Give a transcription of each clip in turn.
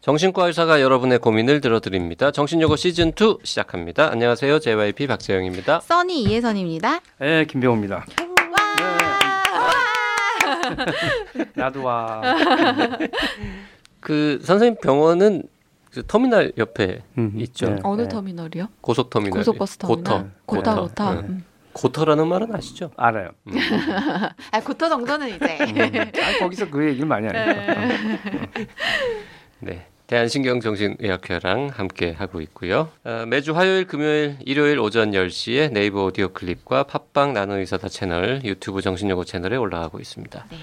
정신과 의사가 여러분의 고민을 들어드립니다. 정신요고 시즌 2 시작합니다. 안녕하세요. JYP 박재영입니다. 써니 이혜선입니다. 네, 김병호입니다. 와! 나도 와. 그 선생님 병원은 그 터미널 옆에 음, 있죠. 네. 어느 네. 터미널이요? 고속 터미널. 고속버스 터미널. 고터. 고터 고터. 고터. 네. 음. 고터라는 말은 아시죠? 알아요. 음. 아 고터 정도는 이제. 아, 거기서 그 얘기를 많이 하니까. 네. 대한신경정신의학회랑 함께 하고 있고요. 어, 매주 화요일, 금요일, 일요일 오전 10시에 네이버 오디오 클립과 팟빵 나노의사다 채널, 유튜브 정신여고 채널에 올라가고 있습니다. 네.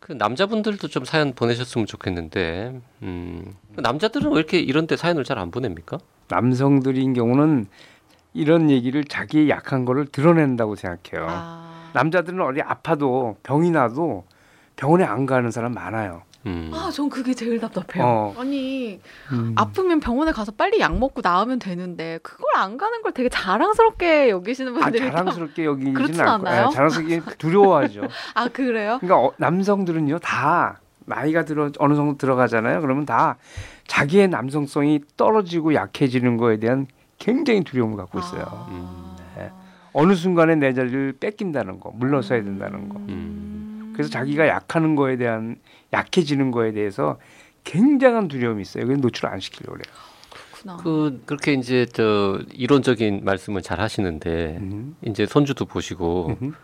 그 남자분들도 좀 사연 보내셨으면 좋겠는데, 음, 그 남자들은 왜 이렇게 이런 데 사연을 잘 안 보냅니까? 남성들인 경우는 이런 얘기를 자기의 약한 거를 드러낸다고 생각해요. 아. 남자들은 어디 아파도 병이 나도 병원에 안 가는 사람 많아요. 음. 아, 전 그게 제일 답답해요. 어. 아니, 음. 아프면 병원에 가서 빨리 약 먹고 나으면 되는데 그걸 안 가는 걸 되게 자랑스럽게 여기시는 아, 분들이 자랑스럽게 여기지는 않아요? 예, 자랑스럽게 두려워하죠. 아, 그래요? 그러니까 어, 남성들은요 다 나이가 들어 어느 정도 들어가잖아요. 그러면 다 자기의 남성성이 떨어지고 약해지는 거에 대한 굉장히 두려움을 갖고 있어요. 아. 음. 네. 어느 순간에 내 자리를 뺏긴다는 거, 물러서야 된다는 거. 음. 그래서 자기가 약하는 거에 대한 약해지는 거에 대해서 굉장한 두려움이 있어요. 그래서 노출 안 시키려고 그래요. 그렇구나. 그, 그렇게 이제 저 이론적인 말씀을 잘 하시는데, 음. 이제 손주도 보시고, 음.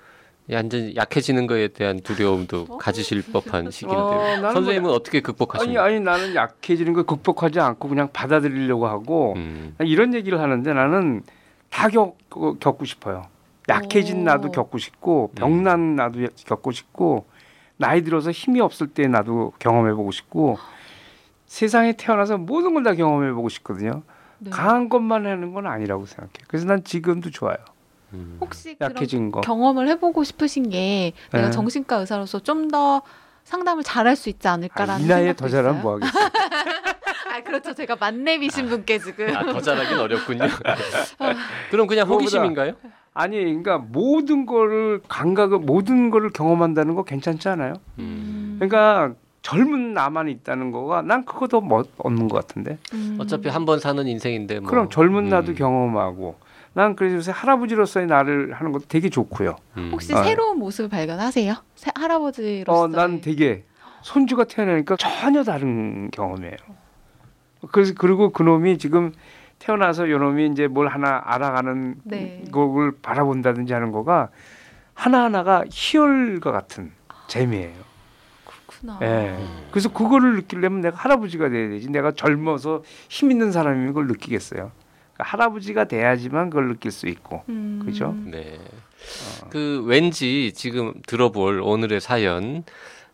완전 약해지는 거에 대한 두려움도 가지실 법한 시기인데 어, 선생님은 어떻게 아니 극복하십니까? 아니 나는 약해지는 걸 극복하지 않고 그냥 받아들이려고 하고 음, 이런 얘기를 하는데 나는 다 겪, 겪고 싶어요. 약해진 오. 나도 겪고 싶고 병난 나도 겪고 싶고 나이 들어서 힘이 없을 때 나도 경험해 보고 싶고 세상에 태어나서 모든 걸 다 경험해 보고 싶거든요. 네. 강한 것만 하는 건 아니라고 생각해요. 그래서 난 지금도 좋아요. 음. 혹시 약해진 거. 경험을 해보고 싶으신 게 내가 네. 정신과 의사로서 좀 더 상담을 잘할 수 있지 아, 않을까라는 이 나이에 생각도 더 잘하면? 뭐 하겠어. 아 그렇죠 제가 만렙이신 분께 지금 아, 더 잘하긴 어렵군요. 그럼 그냥 호기심인가요? 아니, 그러니까 모든 거를 감각을 모든 거를 경험한다는 거 괜찮지 않아요? 음. 그러니까 젊은 나만 있다는 거가 난 그거 더 멋, 없는 것 같은데. 음. 어차피 한 번 사는 인생인데 뭐. 그럼 젊은 나도 음, 경험하고 난 그래서 요새 할아버지로서의 나를 하는 것도 되게 좋고요. 음. 혹시 아. 새로운 모습을 발견하세요? 새- 할아버지로서 어, 난 되게 손주가 태어나니까 전혀 다른 경험이에요. 그래서 그리고 그놈이 지금 태어나서 요놈이 이제 뭘 하나 알아가는 네. 거를 바라본다든지 하는 거가 하나하나가 희열과 같은 재미예요. 그렇구나. 예. 그래서 그거를 느끼려면 내가 할아버지가 돼야 되지. 내가 젊어서 힘 있는 사람이면 그걸 느끼겠어요. 그러니까 할아버지가 돼야지만 그걸 느낄 수 있고. 음. 그죠? 네. 어. 그 왠지 지금 들어볼 오늘의 사연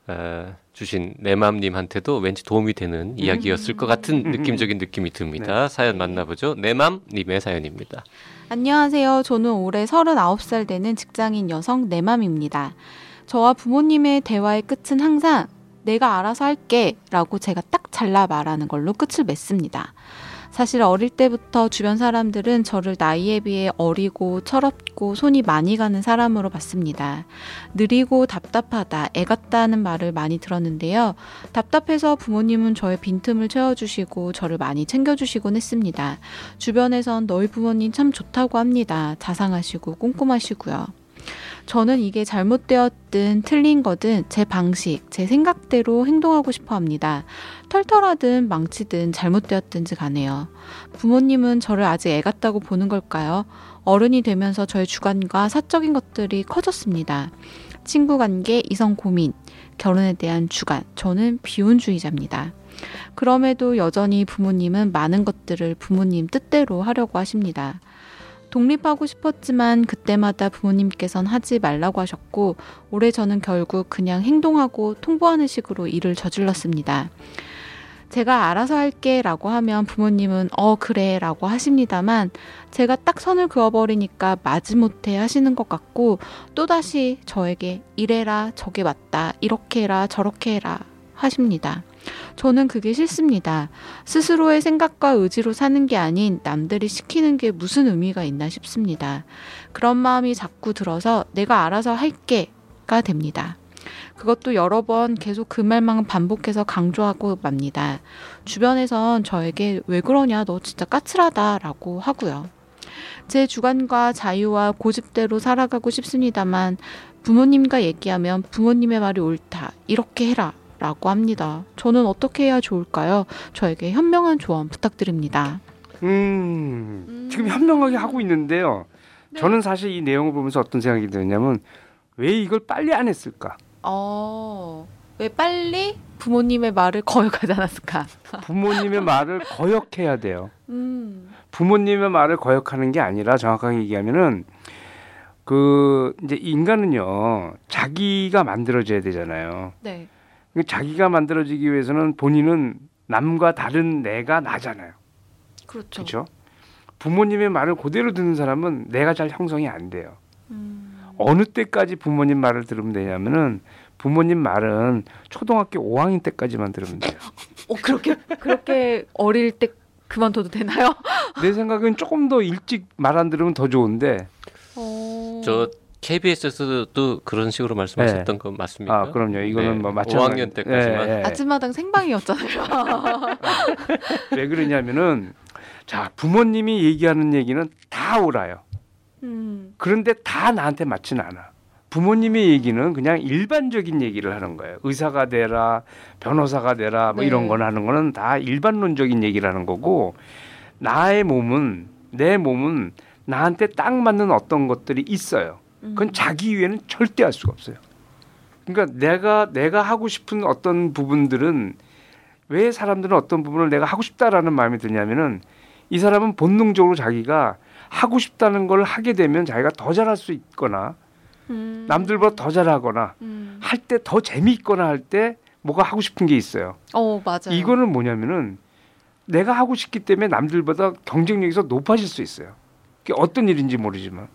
어, 주신 내맘님한테도 왠지 도움이 되는 이야기였을 것 같은 음. 느낌적인 느낌이 듭니다. 사연 만나보죠. 내맘님의 사연입니다. 안녕하세요. 저는 올해 39살 되는 직장인 여성 내맘입니다. 저와 부모님의 대화의 끝은 항상 내가 알아서 할게 라고 제가 딱 잘라 말하는 걸로 끝을 맺습니다. 사실 어릴 때부터 주변 사람들은 저를 나이에 비해 어리고 철없고 손이 많이 가는 사람으로 봤습니다. 느리고 답답하다, 애 같다는 말을 많이 들었는데요. 답답해서 부모님은 저의 빈틈을 채워주시고 저를 많이 챙겨주시곤 했습니다. 주변에선 너희 부모님 참 좋다고 합니다. 자상하시고 꼼꼼하시고요. 저는 이게 잘못되었든 틀린 거든 제 방식, 제 생각대로 행동하고 싶어 합니다. 털털하든 망치든 잘못되었든지 가네요. 부모님은 저를 아직 애 같다고 보는 걸까요? 어른이 되면서 저의 주관과 사적인 것들이 커졌습니다. 친구 관계, 이성 고민, 결혼에 대한 주관, 저는 비혼주의자입니다. 그럼에도 여전히 부모님은 많은 것들을 부모님 뜻대로 하려고 하십니다. 독립하고 싶었지만 그때마다 부모님께선 하지 말라고 하셨고 올해 저는 결국 그냥 행동하고 통보하는 식으로 일을 저질렀습니다. 제가 알아서 할게 라고 하면 부모님은 어 그래 라고 하십니다만 제가 딱 선을 그어버리니까 마지못해 하시는 것 같고 또다시 저에게 이래라 저게 맞다 이렇게 해라 저렇게 해라 하십니다. 저는 그게 싫습니다. 스스로의 생각과 의지로 사는 게 아닌 남들이 시키는 게 무슨 의미가 있나 싶습니다. 그런 마음이 자꾸 들어서 내가 알아서 할게가 됩니다. 그것도 여러 번 계속 그 말만 반복해서 강조하고 맙니다. 주변에선 저에게 왜 그러냐, 너 진짜 까칠하다 라고 하고요. 제 주관과 자유와 고집대로 살아가고 싶습니다만 부모님과 얘기하면 부모님의 말이 옳다, 이렇게 해라. 라고 합니다. 저는 어떻게 해야 좋을까요? 저에게 현명한 조언 부탁드립니다. 음, 음. 지금 현명하게 하고 있는데요. 네. 저는 사실 이 내용을 보면서 어떤 생각이 드냐면 왜 이걸 빨리 안 했을까? 어, 왜 빨리 부모님의 말을 거역하지 않았을까? 부모님의 말을 거역해야 돼요. 음, 부모님의 말을 거역하는 게 아니라 정확하게 얘기하면은 그 이제 인간은요 자기가 만들어져야 되잖아요. 네. 그 자기가 만들어지기 위해서는 본인은 남과 다른 내가 나잖아요. 그렇죠. 그렇죠? 부모님의 말을 그대로 듣는 사람은 내가 잘 형성이 안 돼요. 음, 어느 때까지 부모님 말을 들으면 되냐면은 부모님 말은 초등학교 5학년 때까지만 들으면 돼요. 어, 그렇게, 그렇게 어릴 때 그만둬도 되나요? 내 생각엔 조금 더 일찍 말 안 들으면 더 좋은데 어... 저 KBS에서도 그런 식으로 말씀하셨던 건 맞습니까? 아 그럼요 이거는 네, 뭐 마찬가지 5학년 때까지만. 예, 예. 아침마당 생방이었잖아요. 왜 그러냐면은 자 부모님이 얘기하는 얘기는 다 옳아요 음, 그런데 다 나한테 맞지는 않아 부모님의 얘기는 그냥 일반적인 얘기를 하는 거예요 의사가 되라 변호사가 되라 뭐 네. 이런 거는 하는 거는 다 일반론적인 얘기를 하는 거고 나의 몸은 내 몸은 나한테 딱 맞는 어떤 것들이 있어요 음. 그건 자기 위에는 절대 할 수가 없어요. 그러니까 내가 내가 하고 싶은 어떤 부분들은 왜 사람들은 어떤 부분을 내가 하고 싶다라는 마음이 드냐면은 이 사람은 본능적으로 자기가 하고 싶다는 걸 하게 되면 자기가 더 잘할 수 있거나 음. 남들보다 더 잘하거나 음. 할때 더 재미있거나 할 때 뭐가 하고 싶은 게 있어요. 어, 맞아요. 이거는 뭐냐면은 내가 하고 싶기 때문에 남들보다 경쟁력에서 높아질 수 있어요. 그게 어떤 일인지 모르지만.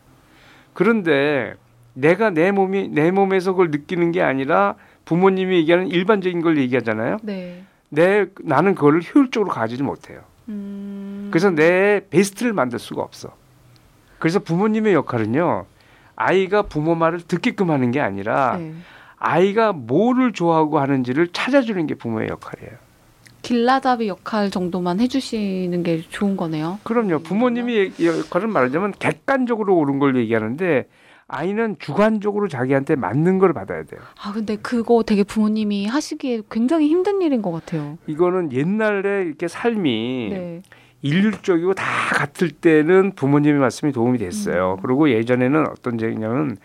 그런데 내가 내 몸이 내 몸에서 그걸 느끼는 게 아니라 부모님이 얘기하는 일반적인 걸 얘기하잖아요. 네. 내 나는 그걸 효율적으로 가지지 못해요. 음. 그래서 내 베스트를 만들 수가 없어. 그래서 부모님의 역할은요. 아이가 부모 말을 듣게끔 하는 게 아니라 네. 아이가 뭐를 좋아하고 하는지를 찾아주는 게 부모의 역할이에요. 길라잡이 역할 정도만 해주시는 게 좋은 거네요. 그럼요. 부모님이 역할을 말하자면 객관적으로 옳은 걸 얘기하는데 아이는 주관적으로 자기한테 맞는 걸 받아야 돼요. 아, 근데 그거 되게 부모님이 하시기에 굉장히 힘든 일인 것 같아요. 이거는 옛날에 이렇게 삶이 네. 일률적이고 다 같을 때는 부모님의 말씀이 도움이 됐어요. 음. 그리고 예전에는 어떤 적이냐면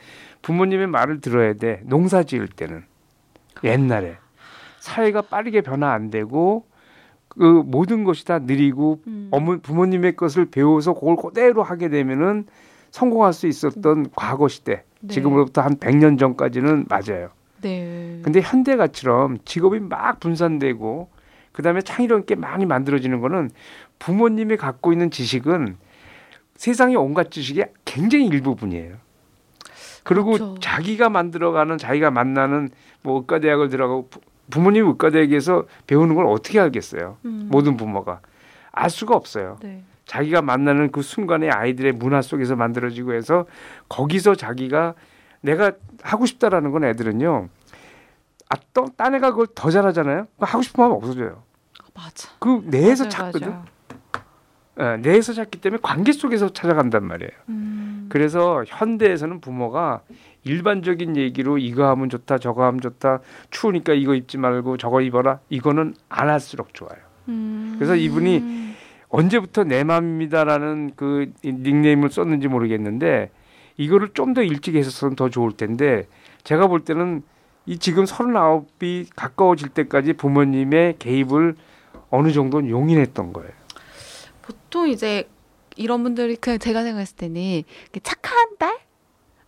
부모님의 말을 들어야 돼. 농사 지을 때는 옛날에 사회가 빠르게 변화 안 되고 그 모든 것이 다 느리고 음. 어머 부모님의 것을 배워서 그걸 그대로 하게 되면은 성공할 수 있었던 과거 시대. 네. 지금으로부터 한 100년 전까지는 맞아요. 네. 근데 현대 가처럼 직업이 막 분산되고 그다음에 창의력 있게 많이 만들어지는 거는 부모님이 갖고 있는 지식은 세상의 온갖 지식의 굉장히 일부분이에요. 그리고 그렇죠. 자기가 만들어가는 자기가 만나는 뭐 의과대학을 들어가고 부- 부모님이 의과대학에서 배우는 걸 어떻게 알겠어요? 음. 모든 부모가 알 수가 없어요. 네. 자기가 만나는 그 순간에 아이들의 문화 속에서 만들어지고 해서 거기서 자기가 내가 하고 싶다라는 건 애들은요. 아, 또, 딴 애가 그걸 더 잘하잖아요. 하고 싶은 마음 없어져요. 아, 맞아. 그 내에서 맞아요, 찾거든. 맞아요. 예, 내에서 찾기 때문에 관계 속에서 찾아간단 말이에요. 음. 그래서 현대에서는 부모가 일반적인 얘기로 이거 하면 좋다, 저거 하면 좋다, 추우니까 이거 입지 말고 저거 입어라. 이거는 안 할수록 좋아요. 음. 그래서 이분이 언제부터 내 맘입니다라는 그 닉네임을 썼는지 모르겠는데 이거를 좀 더 일찍 했었으면 더 좋을 텐데 제가 볼 때는 이 지금 서른아홉이 가까워질 때까지 부모님의 개입을 어느 정도는 용인했던 거예요. 보통 이제 이런 분들이 그냥 제가 생각했을 때는 착한 딸?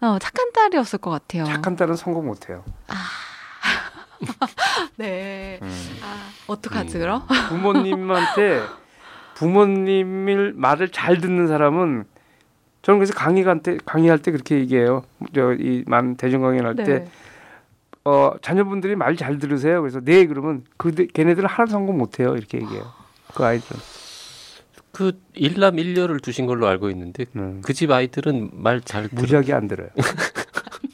어, 착한 딸이었을 것 같아요. 착한 딸은 성공 못해요. 네. 음. 아, 어떡하지 음. 그럼? 부모님한테 부모님을 말을 잘 듣는 사람은 저는 그래서 강의한테 강의할 때 그렇게 얘기해요. 저이만 대중 강의할 때 네. 어, 자녀분들이 말 잘 들으세요. 그래서 네 그러면 그 걔네들은 하나도 성공 못 해요. 이렇게 얘기해요. 그 아이들은. 그 일남 일녀를 두신 걸로 알고 있는데 음. 그집 아이들은 말 잘 무지하게 안 들어요.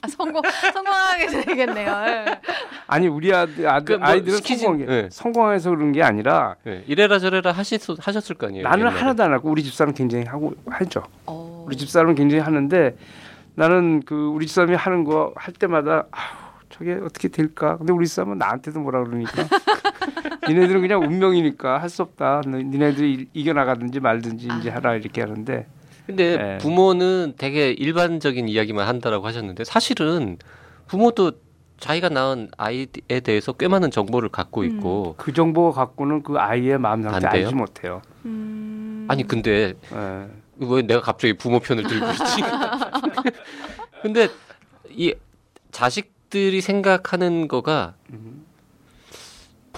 아, 성공 성공하게 되겠네요. 예. 아니 우리 아들, 아들 그뭐 아이들은 시키진- 성공해 네. 성공해서 그런 게 아니라 예, 이래라 저래라 하셨, 하셨을 거 아니에요. 나는 옛날에. 하나도 안 하고 우리 집사람 굉장히 하고 하죠. 어. 우리 집사람은 굉장히 하는데 나는 그 우리 집사람이 하는 거 할 때마다 아우 저게 어떻게 될까? 근데 우리 집사람은 나한테도 뭐라 그러니까 니네들은 그냥 운명이니까 할 수 없다. 너- 니네들이 이겨 나가든지 말든지 이제 아. 하라 이렇게 하는데 근데 네. 부모는 되게 일반적인 이야기만 한다라고 하셨는데 사실은 부모도 자기가 낳은 아이에 대해서 꽤 많은 정보를 갖고 있고 그 정보 갖고는 그 아이의 마음 상태? 알지 못해요. 음. 아니 근데 예. 왜 내가 갑자기 부모 편을 들고 있지? 근데 이 자식들이 생각하는 거가 음.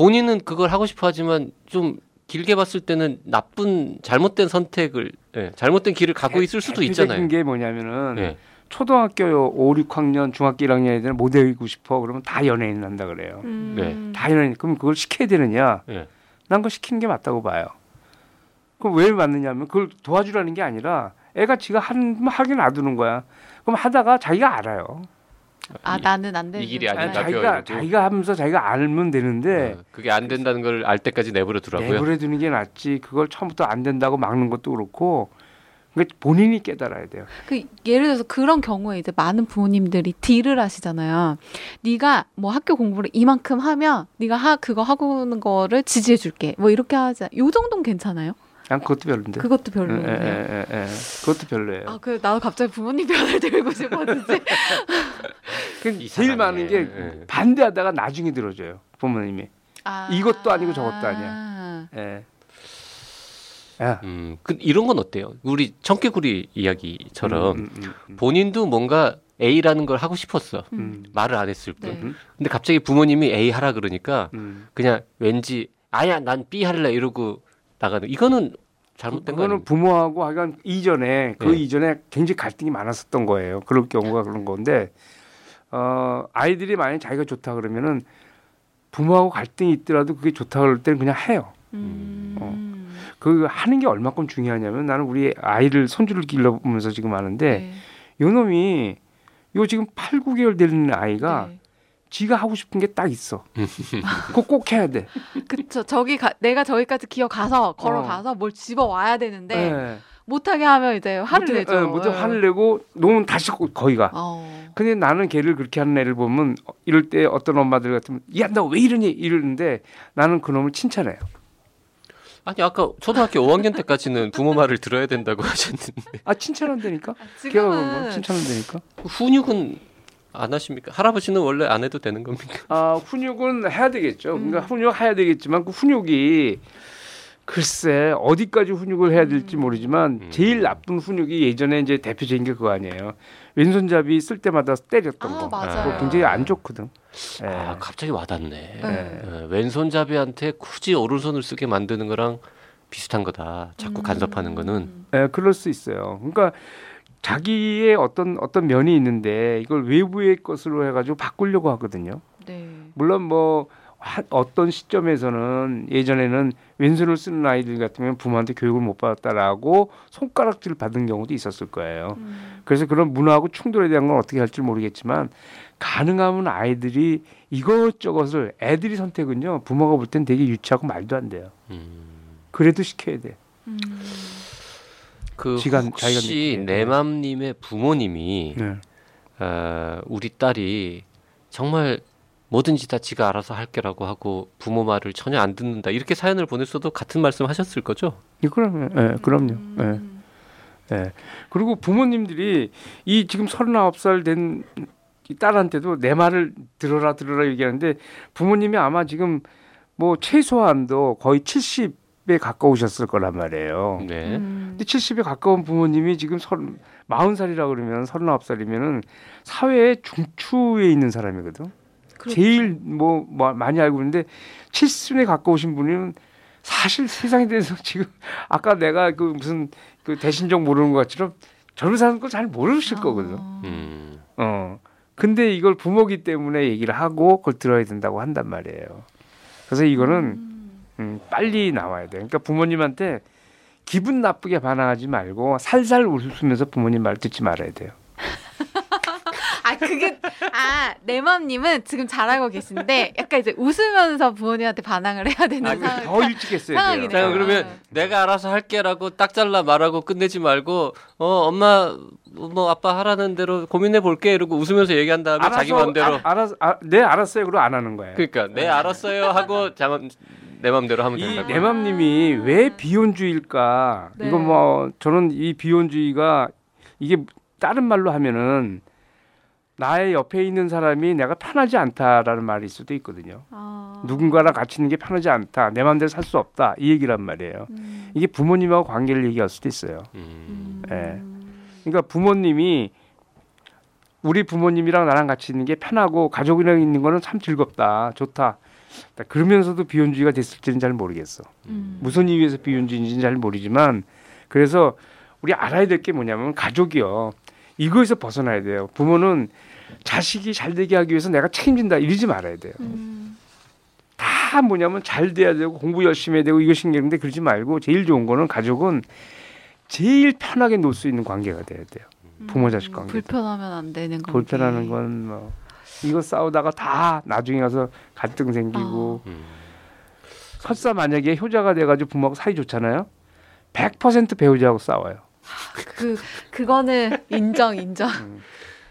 본인은 그걸 하고 싶어 하지만 좀 길게 봤을 때는 나쁜 잘못된 선택을 예, 잘못된 길을 가고 있을 수도 있잖아요. 게 뭐냐면은 예. 초등학교 5, 6학년, 중학교 1학년 애들은 모델이고 싶어 그러면 다 연예인 한다 그래요. 음. 네. 다 연예인. 그럼 그걸 시켜야 되느냐? 예. 난 그거 시키는 게 맞다고 봐요. 그럼 왜 맞느냐면 그걸 도와주라는 게 아니라 애가 지가 하는 하게 놔두는 거야. 그럼 하다가 자기가 알아요. 아 나는 안 되는 이 길이. 아니다. 자기가 배워야죠. 자기가 하면서 자기가 알면 되는데 어, 그게 안 된다는 걸 알 때까지 내버려 두라고요. 내버려 두는 게 낫지. 그걸 처음부터 안 된다고 막는 것도 그렇고 그러니까 본인이 깨달아야 돼요. 그 예를 들어서 그런 경우에 이제 많은 부모님들이 딜을 하시잖아요. 네가 뭐 학교 공부를 이만큼 하면 네가 하 그거 하고 오는 거를 지지해 줄게. 뭐 이렇게 하자. 요 정도는 괜찮아요? 난 그것도 별론데. 그것도 예, 예, 별로예요. 예, 예. 그것도 별로예요. 아, 그 나도 갑자기 부모님 편을 들고 싶었는데. 그. 제일 많은 게 예. 반대하다가 나중에 들어줘요. 부모님이. 아. 이것도 아니고 저것도 아니야. 예. 야. 음, 그 이런 건 어때요? 우리 청개구리 이야기처럼 음, 음, 음, 본인도 뭔가 A라는 걸 하고 싶었어. 음. 음, 말을 안 했을 뿐. 네. 음, 근데 갑자기 부모님이 A 하라 그러니까 음. 그냥 왠지 아야 난 B 할래 이러고 나가는 이거는 잘못된 거 그거는 아니에요? 부모하고 하여간 이전에 그 네. 이전에 굉장히 갈등이 많았었던 거예요. 그럴 경우가 그런 건데 어 아이들이 만약 자기가 좋다 그러면은 부모하고 갈등이 있더라도 그게 좋다 그럴 때는 그냥 해요. 음. 어. 그 하는 게 얼마큼 중요하냐면 나는 우리 아이를 손주를 길러보면서 지금 하는데 네. 요 놈이 요 지금 8, 9개월 되는 아이가 네. 지가 하고 싶은 게 딱 있어. 그거 꼭 해야 돼. 그쵸. 저기 가, 내가 저기까지 기어 가서 걸어가서 뭘 집어 와야 되는데 예. 못하게 하면 이제 화를 못해- 내죠. 예, 못해 화를 내고 놈은 다시 거- 거기 가. 어. 근데 나는 걔를 그렇게 하는 애를 보면 어, 이럴 때 어떤 엄마들 같으면 야 너 왜 이러니 이러는데 나는 그 놈을 칭찬해요. 아니 아까 초등학교 5학년 때까지는 부모 말을 들어야 된다고 하셨는데 아 칭찬한다니까. 아, 지금은 칭찬한다니까. 훈육은 안 하십니까? 할아버지는 원래 안 해도 되는 겁니까? 아 훈육은 해야 되겠죠. 음. 그러니까 훈육 해야 되겠지만 그 훈육이 글쎄 어디까지 훈육을 해야 될지 음. 모르지만 음. 제일 나쁜 훈육이 예전에 이제 대표적인 게 그거 아니에요. 왼손잡이 쓸 때마다 때렸던 아, 거. 맞아요. 그거 굉장히 안 좋거든. 예. 아 갑자기 와닿네. 네. 예, 왼손잡이한테 굳이 오른손을 쓰게 만드는 거랑 비슷한 거다. 자꾸 음. 간섭하는 거는 예, 그럴 수 있어요. 그러니까 자기의 어떤 어떤 면이 있는데 이걸 외부의 것으로 해가지고 바꾸려고 하거든요. 네. 물론 뭐 하- 어떤 시점에서는 예전에는 왼손을 쓰는 아이들 같으면 부모한테 교육을 못 받았다라고 손가락질을 받은 경우도 있었을 거예요. 음. 그래서 그런 문화하고 충돌에 대한 건 어떻게 할지 모르겠지만 가능하면 아이들이 이것저것을 애들이 선택은요 부모가 볼 땐 되게 유치하고 말도 안 돼요. 음, 그래도 시켜야 돼. 음. 그 자기가 혹시 느끼기에. 내맘님의 부모님이 네. 어, 우리 딸이 정말 뭐든지 다 지가 알아서 할게라고 하고 부모 말을 전혀 안 듣는다 이렇게 사연을 보냈어도 같은 말씀 하셨을 거죠? 예, 그럼요. 예, 그럼요. 예. 음. 예. 그리고 부모님들이 이 지금 서른아홉 살 된 딸한테도 내 말을 들어라 들어라 얘기하는데 부모님이 아마 지금 뭐 최소한도 거의 70에 가까우셨을 거란 말이에요. 네. 음. 근데 70에 가까운 부모님이 지금 서른 마흔 살이라 그러면 서른아홉 살이면은 사회의 중추에 있는 사람이거든. 그렇죠. 제일 뭐, 뭐 많이 알고 있는데 70에 가까우신 분은 사실 세상에 대해서 지금 아까 내가 그 무슨 그 대신적 모르는 것 같처럼 젊은 사람 걸잘 모르실 거거든. 어. 음. 어. 근데 이걸 부모기 때문에 얘기를 하고 그걸 들어야 된다고 한단 말이에요. 그래서 이거는 음. 음, 빨리 나와야 돼. 그러니까 부모님한테 기분 나쁘게 반항하지 말고 살살 웃으면서 부모님 말 듣지 말아야 돼요. 아 그게 아 내맘님은 지금 잘 알고 계신데 약간 이제 웃으면서 부모님한테 반항을 해야 되는 아, 상황. 더 일찍 했어야 상황이네요. 자 그러면 아. 내가 알아서 할게라고 딱 잘라 말하고 끝내지 말고 어 엄마 뭐 아빠 하라는 대로 고민해 볼게 이러고 웃으면서 얘기한 다음에 자기 마음대로 아, 알아서 아, 네 알았어요. 그리고 안 하는 거예요. 그러니까 네 알았어요 하고 자, 내 마음대로 하면 이 된다고. 내 맘님이 왜 비혼주의일까? 네. 이거 뭐 저는 이 비혼주의가 이게 다른 말로 하면은 나의 옆에 있는 사람이 내가 편하지 않다라는 말일 수도 있거든요. 아. 누군가랑 같이 있는 게 편하지 않다. 내 마음대로 살 수 없다. 이 얘기란 말이에요. 음. 이게 부모님하고 관계를 얘기할 수도 있어요. 음. 음. 예. 그러니까 부모님이 우리 부모님이랑 나랑 같이 있는 게 편하고 가족이랑 있는 거는 참 즐겁다, 좋다. 그러면서도 비혼주의가 됐을지는 잘 모르겠어. 음. 무슨 이유에서 비혼주의인지는 잘 모르지만 그래서 우리 알아야 될 게 뭐냐면 가족이요. 이거에서 벗어나야 돼요. 부모는 자식이 잘 되게 하기 위해서 내가 책임진다 이러지 말아야 돼요. 음. 다 뭐냐면 잘 돼야 되고 공부 열심히 해야 되고 이거 신경인데 그러지 말고 제일 좋은 거는 가족은 제일 편하게 놀 수 있는 관계가 돼야 돼요. 부모 자식 관계. 불편하면 안 되는 거. 불편하는 건 뭐 이거 싸우다가 다 나중에 가서 갈등 생기고 음. 설사 만약에 효자가 돼가지고 부모하고 사이 좋잖아요. 100% 배우자하고 싸워요. 그 그거는 인정 인정.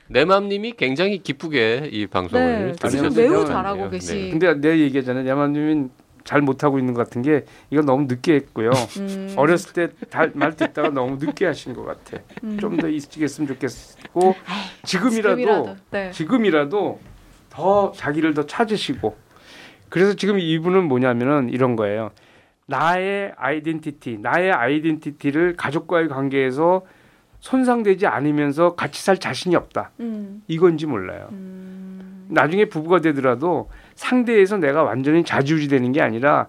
내 맘님이 굉장히 기쁘게 이 방송을 네, 들으셨을 매우 것 잘하고. 계시. 네. 근데 내 얘기했잖아요. 야만님은 잘 못하고 있는 것 같은 게 이건 너무 늦게 했고요. 음. 어렸을 때 말 듣다가 너무 늦게 하신 것 같아. 음. 좀더 일찍 했으면 좋겠고 지금이라도 지금이라도. 네. 지금이라도 더 자기를 더 찾으시고 그래서 지금 이분은 뭐냐면은 이런 거예요. 나의 아이덴티티, 나의 아이덴티티를 가족과의 관계에서 손상되지 않으면서 같이 살 자신이 없다. 음. 이건지 몰라요. 음. 나중에 부부가 되더라도 상대에서 내가 완전히 자주지 되는 게 아니라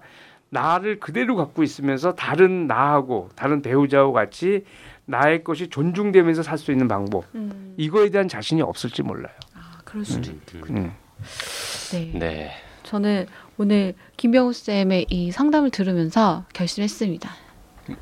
나를 그대로 갖고 있으면서 다른 나하고 다른 배우자와 같이 나의 것이 존중되면서 살 수 있는 방법 음. 이거에 대한 자신이 없을지 몰라요. 아 그럴 수도 있. 음. 네. 네. 저는 오늘 김병우 쌤의 이 상담을 들으면서 결심했습니다.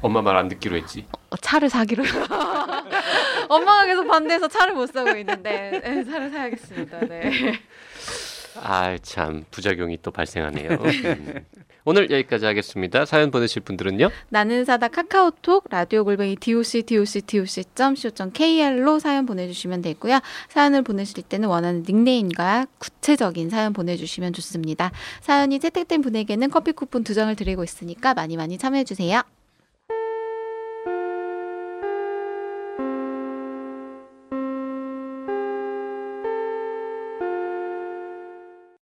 엄마 말 안 듣기로 했지. 어, 차를 사기로. 엄마가 계속 반대해서 차를 못 사고 있는데 네, 차를 사야겠습니다. 네. 아 참 부작용이 또 발생하네요. 음. 오늘 여기까지 하겠습니다. 사연 보내실 분들은요. 나는 사다 카카오톡 라디오 골뱅이 doc doc doc co kr로 사연 보내주시면 되고요. 사연을 보내실 때는 원하는 닉네임과 구체적인 사연 보내주시면 좋습니다. 사연이 채택된 분에게는 커피 쿠폰 두 장을 드리고 있으니까 많이 많이 참여해 주세요.